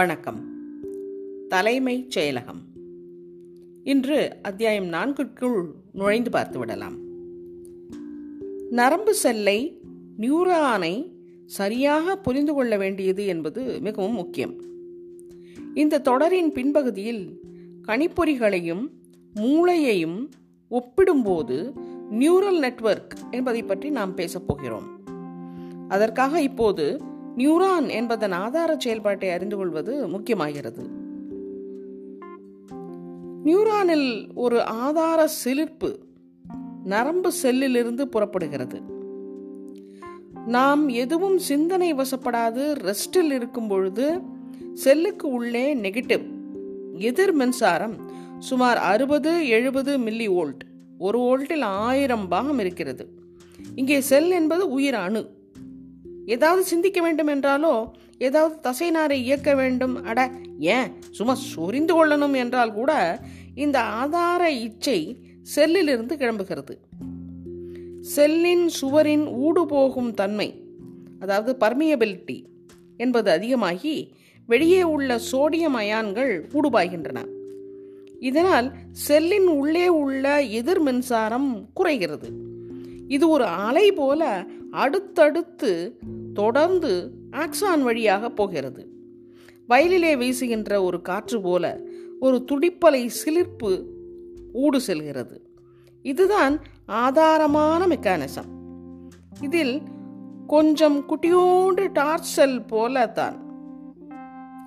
வணக்கம். தலைமைச் செயலகம். இன்று அத்தியாயம் நான்குக்குள் நுழைந்து பார்த்து விடலாம். நரம்பு செல்லை நியூரானை சரியாக புரிந்து கொள்ள வேண்டியது என்பது மிகவும் முக்கியம். இந்த தொடரின் பின்பகுதியில் கணிப்பொறிகளையும் மூளையையும் ஒப்பிடும்போது நியூரல் நெட்வொர்க் என்பதை பற்றி நாம் பேசப் போகிறோம். அதற்காக இப்போது நியூரான் என்பதன் ஆதார செயல்பாட்டை அறிந்து கொள்வது முக்கியமாகிறது. நியூரானில் ஒரு ஆதார சிலிர்ப்பு நரம்பு செல்லிலிருந்து புறப்படுகிறது. நாம் எதுவும் சிந்தனை வசப்படாது ரெஸ்டில் இருக்கும் பொழுது செல்லுக்கு உள்ளே நெகட்டிவ் எதிர் மின்சாரம் சுமார் அறுபது எழுபது மில்லி வோல்ட் ஒரு வோல்ட்டில் ஆயிரம் பாகம் இருக்கிறது. இங்கே செல் என்பது உயிர் அணு. ஏதாவது சிந்திக்க வேண்டும் என்றாலோ ஏதாவது தசைநாரை இயக்க வேண்டும். அட ஏன்? சும்மா சொரிந்து கொள்ளணும் என்றால் கூட இந்த ஆதார இச்சை செல்லிலிருந்து கிளம்புகிறது. செல்லின் சுவரின் ஊடு போகும் தன்மை அதாவது பர்மியபிலிட்டி என்பது அதிகமாகி வெளியே உள்ள சோடியம் அயான்கள் ஊடுபாய்கின்றன. இதனால் செல்லின் உள்ளே உள்ள எதிர் மின்சாரம் குறைகிறது. இது ஒரு அலை போல அடுத்தடுத்து தொடர்ந்து ஆக்சான் வழியாக போகிறது. வயலிலே வீசுகின்ற ஒரு காற்று போல ஒரு துடிப்பலை சிலிர்ப்பு ஊடு செல்கிறது. இதுதான் ஆதாரமான மெக்கானிசம். இதில் கொஞ்சம் குட்டியோண்டு டார்ச் செல் போல தான்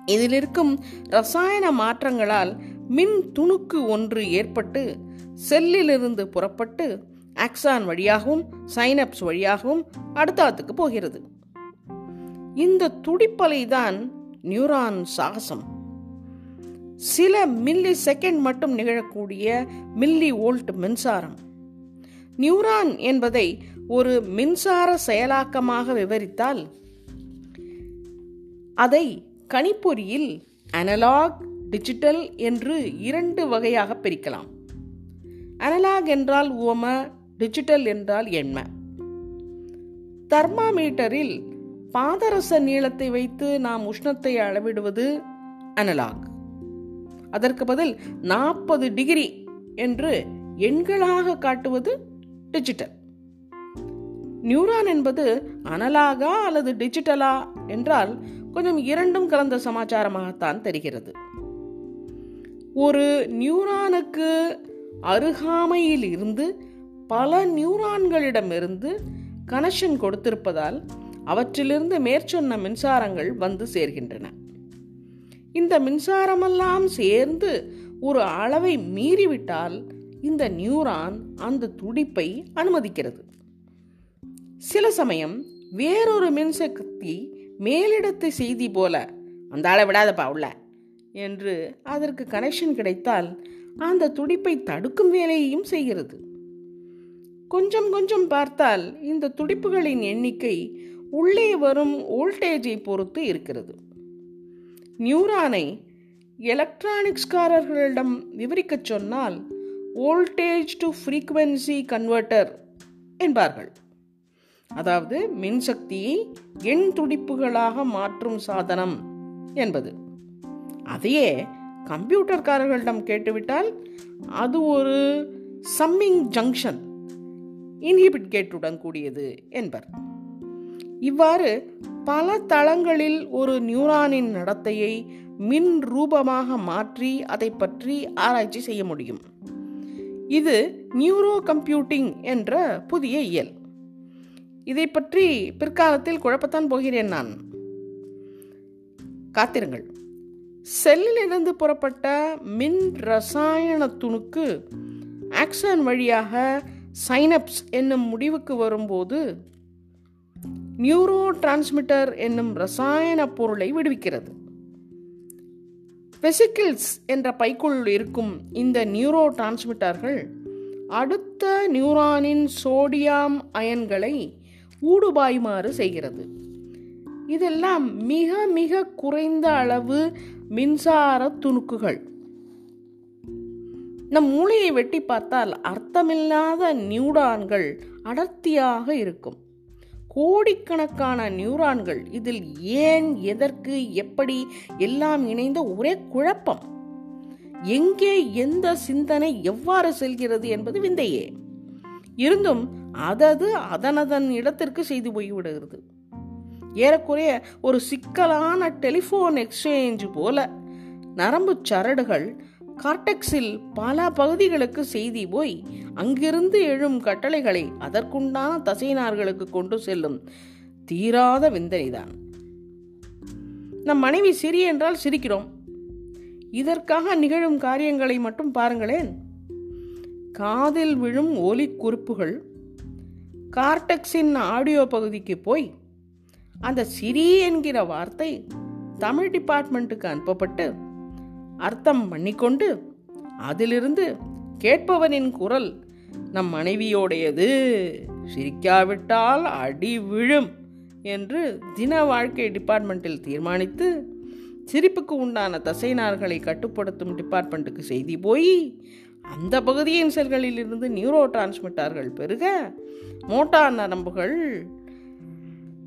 இதில் இருக்கும் ரசாயன மாற்றங்களால் மின் துணுக்கு ஒன்று ஏற்பட்டு செல்லிலிருந்து புறப்பட்டு ஆக்சான் வழியாகவும் சைனப்ஸ் வழியாகவும் அடுத்தாத்துக்கு போகிறது. இந்த துடிப்பலை தான் நியூரான் சாகசம். சில மில்லி செகண்ட் மட்டும் நிகழக்கூடிய மில்லி வோல்ட் மின்சாரம். நியூரான் என்பதை ஒரு மின்சார செயலாக்கமாக விவரித்தால் அதை கணிப்பொறியில் அனலாக் டிஜிட்டல் என்று இரண்டு வகையாக பிரிக்கலாம். அனலாக் என்றால் உவம டிஜிட்டல் என்றால் என்ன? தர்மாமீட்டரில் பாதரச நீளத்தை வைத்து நாம் உஷ்ணத்தை அளவிடுவது அனலாக் அதற்கு பதில் நாற்பது டிகிரி என்று எண்களாக காட்டுவது டிஜிட்டல் நியூரான் என்பது அனலாகா அல்லது டிஜிட்டலா என்றால் கொஞ்சம் இரண்டும் கலந்த சமாச்சாரமாகத்தான் தெரிகிறது. ஒரு நியூரானுக்கு அருகாமையில் இருந்து பல நியூரான்களிடமிருந்து கனெக்ஷன் கொடுத்திருப்பதால் அவற்றிலிருந்து மேற்சொன்ன மின்சாரங்கள் வந்து சேர்கின்றன. இந்த மின்சாரமெல்லாம் சேர்ந்து ஒரு அளவை மீறிவிட்டால் இந்த நியூரான் அந்த துடிப்பை அனுமதிக்கிறது. சில சமயம் வேறொரு மின்சக்தி மேலிடத்தை செய்தி போல அந்த ஆளை விடாதப்பா உள்ள என்று அதற்கு கனெக்ஷன் கிடைத்தால் அந்த துடிப்பை தடுக்கும் வேலையையும் செய்கிறது. கொஞ்சம் கொஞ்சம் பார்த்தால் இந்த துடிப்புகளின் எண்ணிக்கை உள்ளே வரும் வோல்டேஜை பொறுத்து இருக்கிறது. நியூரானை எலக்ட்ரானிக்ஸ்காரர்களிடம் விவரிக்கச் சொன்னால் வோல்டேஜ் டு ஃப்ரீக்குவென்சி கன்வெர்ட்டர் என்பார்கள். அதாவது மின்சக்தியை எண் துடிப்புகளாக மாற்றும் சாதனம் என்பது. அதையே கம்ப்யூட்டர்காரர்களிடம் கேட்டுவிட்டால் அது ஒரு சம்மிங் ஜங்ஷன் இன்ஹிபிட் கேட்டுடன் கூடியது என்பர். இவ்வாறு பல தளங்களில் ஒரு நியூரானின் நடத்தையை மின் ரூபமாக மாற்றி அதை பற்றி ஆராய்ச்சி செய்ய முடியும். இது நியூரோ கம்ப்யூட்டிங் என்ற புதிய இயல். இதை பற்றி பிற்காலத்தில் குழப்பத்தான் போகிறேன் நான். காத்திருங்கள். செல்லிலிருந்து புறப்பட்ட மின் ரசாயன துணுக்கு ஆக்சன் வழியாக சைனப்ஸ் என்னும் முடிவுக்கு வரும்போது நியூரோ டிரான்ஸ்மிட்டர் என்னும் ரசாயன பொருளை விடுவிக்கிறது. வெசிக்கிள்ஸ் என்ற பைக்குள் இருக்கும் இந்த நியூரோ டிரான்ஸ்மிட்டர்கள் அடுத்த நியூரானின் சோடியம் அயன்களை ஊடுபாய்மாறு செய்கிறது. இதெல்லாம் மிக மிக குறைந்த அளவு மின்சார துணுக்குகள். நம் மூளையை வெட்டி பார்த்தால் அர்த்தமில்லாத நியூடான்கள் அடர்த்தியாக இருக்கும். கோடிக்கணக்கான நியூரான்கள் இதில் ஏன் எதற்கு எப்படி எல்லாம் இணைந்த ஒரே குழப்பம். எங்கே எந்த சிந்தனை எவ்வாறு செல்கிறது என்பது விந்தையே. இருந்தும் அதது அதனதன் இடத்திற்கு செய்து போய்விடுகிறது. ஏறக்குறைய ஒரு சிக்கலான டெலிஃபோன் எக்ஸ்சேஞ்சு போல நரம்பு சரடுகள் கார்டெக்ஸில் பல பகுதிகளுக்கு செய்தி போய் அங்கிருந்து எழும் கட்டளைகளை அதற்குண்டான தசைநார்களுக்கு கொண்டு செல்லும் தீராத விந்தனைதான் நம் மனைவி சிறி என்றால் சிரிக்கிறோம். இதற்காக நிகழும் காரியங்களை மட்டும் பாருங்களேன். காதில் விழும் ஒலி குறிப்புகள் கார்டெக்ஸின் ஆடியோ பகுதிக்கு போய் அந்த சிறி என்கிற வார்த்தை தமிழ் டிபார்ட்மெண்ட்டுக்கு அனுப்பப்பட்டு அர்த்தம் பண்ணிக்கொண்டு அதிலிருந்து கேட்பவனின் குரல் நம் மனைவியோடையது. சிரிக்காவிட்டால் அடி விழும் என்று தின வாழ்க்கை டிபார்ட்மெண்ட்டில் தீர்மானித்து சிரிப்புக்கு உண்டான தசைநார்களை கட்டுப்படுத்தும் டிபார்ட்மெண்ட்டுக்கு செய்தி போய் அந்த பகுதியின் செல்களிலிருந்து நியூரோ டிரான்ஸ்மிட்டார்கள் பெருக மோட்டார் நரம்புகள்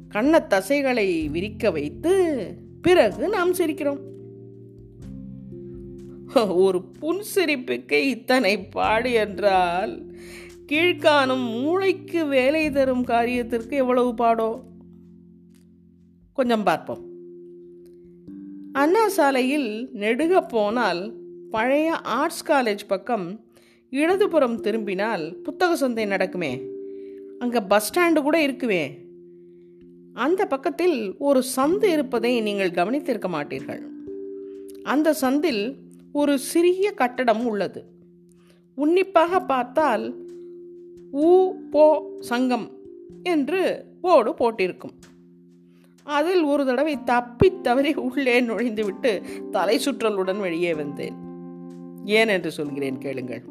கண்ண தசைகளை விரிக்க வைத்து பிறகு நாம் சிரிக்கிறோம். ஒரு புன்சிரிப்புக்கு இத்தனை பாடு என்றால் கீழ்காணும் மூளைக்கு வேலை தரும் காரியத்திற்கு எவ்வளவு பாடோ? கொஞ்சம் பார்ப்போம். அண்ணா சாலையில் நெடுக போனால் பழைய ஆர்ட்ஸ் காலேஜ் பக்கம் இடதுபுறம் திரும்பினால் புத்தக சந்தை நடக்குமே. அங்கே பஸ் ஸ்டாண்டு கூட இருக்குமே. அந்த பக்கத்தில் ஒரு சந்து இருப்பதை நீங்கள் கவனித்திருக்க மாட்டீர்கள். அந்த சந்தில் ஒரு சிறிய கட்டடம் உள்ளது. உன்னிப்பாக பார்த்தால் ஊ போ சங்கம் என்று போர்டு போட்டிருக்கும். அதில் ஒரு தடவை தப்பி தவறி உள்ளே நுழைந்துவிட்டு தலை சுற்றலுடன் வெளியே வந்தேன். ஏன் என்று சொல்கிறேன் கேளுங்கள்.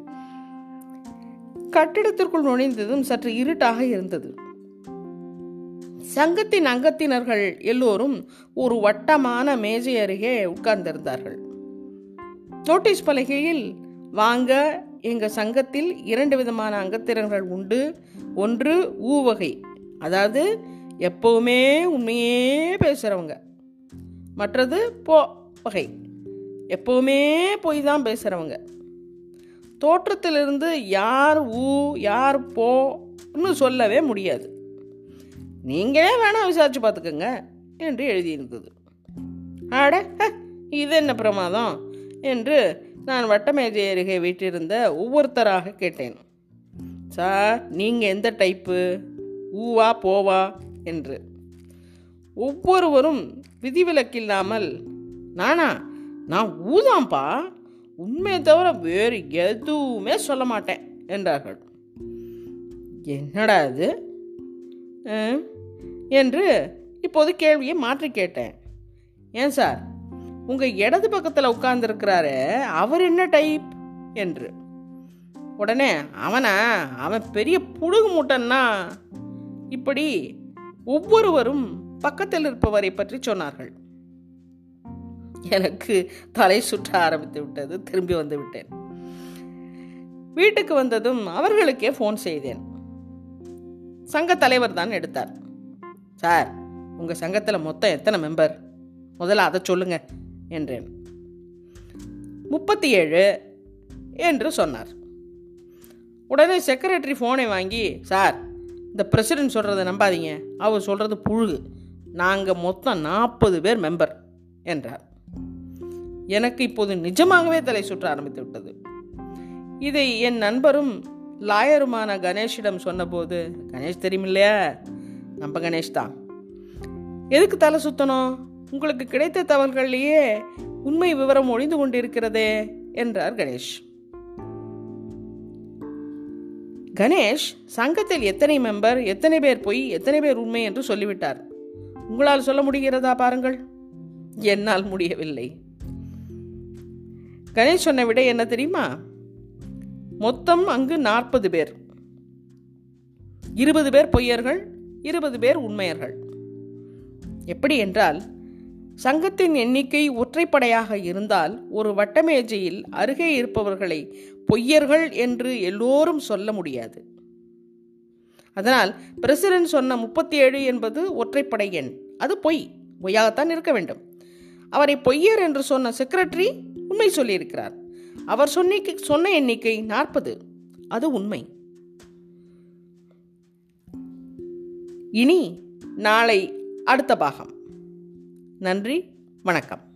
கட்டிடத்திற்குள் நுழைந்ததும் சற்று இருட்டாக இருந்தது. சங்கத்தின் அங்கத்தினர்கள் எல்லோரும் ஒரு வட்டமான மேஜை அருகே உட்கார்ந்திருந்தார்கள். நோட்டீஸ் பலகையில் வாங்க எங்கள் சங்கத்தில் இரண்டு விதமான அங்கத்தினர்கள் உண்டு. ஒன்று ஊ வகை அதாவது எப்பவுமே உண்மையே பேசுகிறவங்க மற்றது போ வகை. எப்பவுமே போய் தான் பேசுகிறவங்க தோற்றத்திலிருந்து யார் ஊ யார் போன்னு சொல்லவே முடியாது. நீங்களே வேணால் விசாரிச்சு பார்த்துக்கோங்க என்று எழுதியிருந்தது. ஆட இது என்ன பிரமாதம்? என்று நான் வட்டமேஜை அருகே வீட்டிருந்த ஒவ்வொருத்தராக கேட்டேன். சார் நீங்கள் எந்த டைப்பு? ஊவா போவா? என்று. ஒவ்வொருவரும் விதிவிலக்கில்லாமல் நானா நான் ஊதாம்பா உண்மையை தவிர வேறு எதுவுமே சொல்ல மாட்டேன் என்றார்கள். என்னடா இது? என்று இப்போது கேள்வியை மாற்றி கேட்டேன். ஏன் சார்? உங்கள் இடது பக்கத்தில் உட்கார்ந்துருக்கிறாரு அவர் என்ன டைப் என்று. உடனே அவனா அவன் பெரிய புடுகு மூட்டன்னா இப்படி ஒவ்வொருவரும் பக்கத்தில் இருப்பவரை பற்றி சொன்னார்கள். எனக்கு தலை சுற்ற ஆரம்பித்து விட்டது திரும்பி வந்து விட்டேன். வீட்டுக்கு வந்ததும் அவர்களுக்கே ஃபோன் செய்தேன். சங்க தலைவர் தான் எடுத்தார். சார் உங்கள் சங்கத்தில் மொத்தம் எத்தனை மெம்பர் முதல்ல அதை சொல்லுங்கள் என்றேன். முப்பத்தி ஏழு என்று சொன்னார். உடனே செக்ரட்டரி ஃபோனை வாங்கி சார் இந்த பிரசிடென்ட் சொல்கிறத நம்பாதீங்க. அவர் சொல்கிறது புழுகு. நாங்கள் மொத்தம் நாற்பது பேர் மெம்பர் என்றார். எனக்கு இப்போது நிஜமாகவே தலை சுற்ற ஆரம்பித்து விட்டது. இதை என் நண்பரும் லாயருமான கணேஷிடம் சொன்னபோது கணேஷ் தெரியும் இல்லையா நம்ம கணேஷ் தான். எதுக்கு தலை சுத்தணும்? உங்களுக்கு கிடைத்த தகவல்களிலேயே உண்மை விவரம் ஒழிந்து கொண்டிருக்கிறதே என்றார் கணேஷ். கணேஷ் சங்கத்தில் எத்தனை மெம்பர் எத்தனை பேர் பொய் எத்தனை பேர் உண்மை என்று சொல்லிவிட்டார். உங்களால் சொல்ல முடிகிறதா பாருங்கள். என்னால் முடியவில்லை. கணேஷ் சொன்ன விட என்ன தெரியுமா? மொத்தம் அங்கு நாற்பது பேர். இருபது பேர் பொய்யர்கள் இருபது பேர் உண்மையர்கள். எப்படி என்றால் சங்கத்தின் எண்ணிக்கை ஒற்றைப்படையாக இருந்தால் ஒரு வட்டமேஜையில் அருகே இருப்பவர்களை பொய்யர்கள் என்று எல்லோரும் சொல்ல முடியாது. அதனால் பிரசிடென்ட் சொன்ன முப்பத்தி ஏழு என்பது ஒற்றைப்படை எண். அது பொய். பொய்யாகத்தான் இருக்க வேண்டும். அவரை பொய்யர் என்று சொன்ன செக்ரட்டரி உண்மை சொல்லியிருக்கிறார். அவர் சொன்னிக்கு சொன்ன எண்ணிக்கை நாற்பது. அது உண்மை. இனி நாளை அடுத்த பாகம். நன்றி வணக்கம்.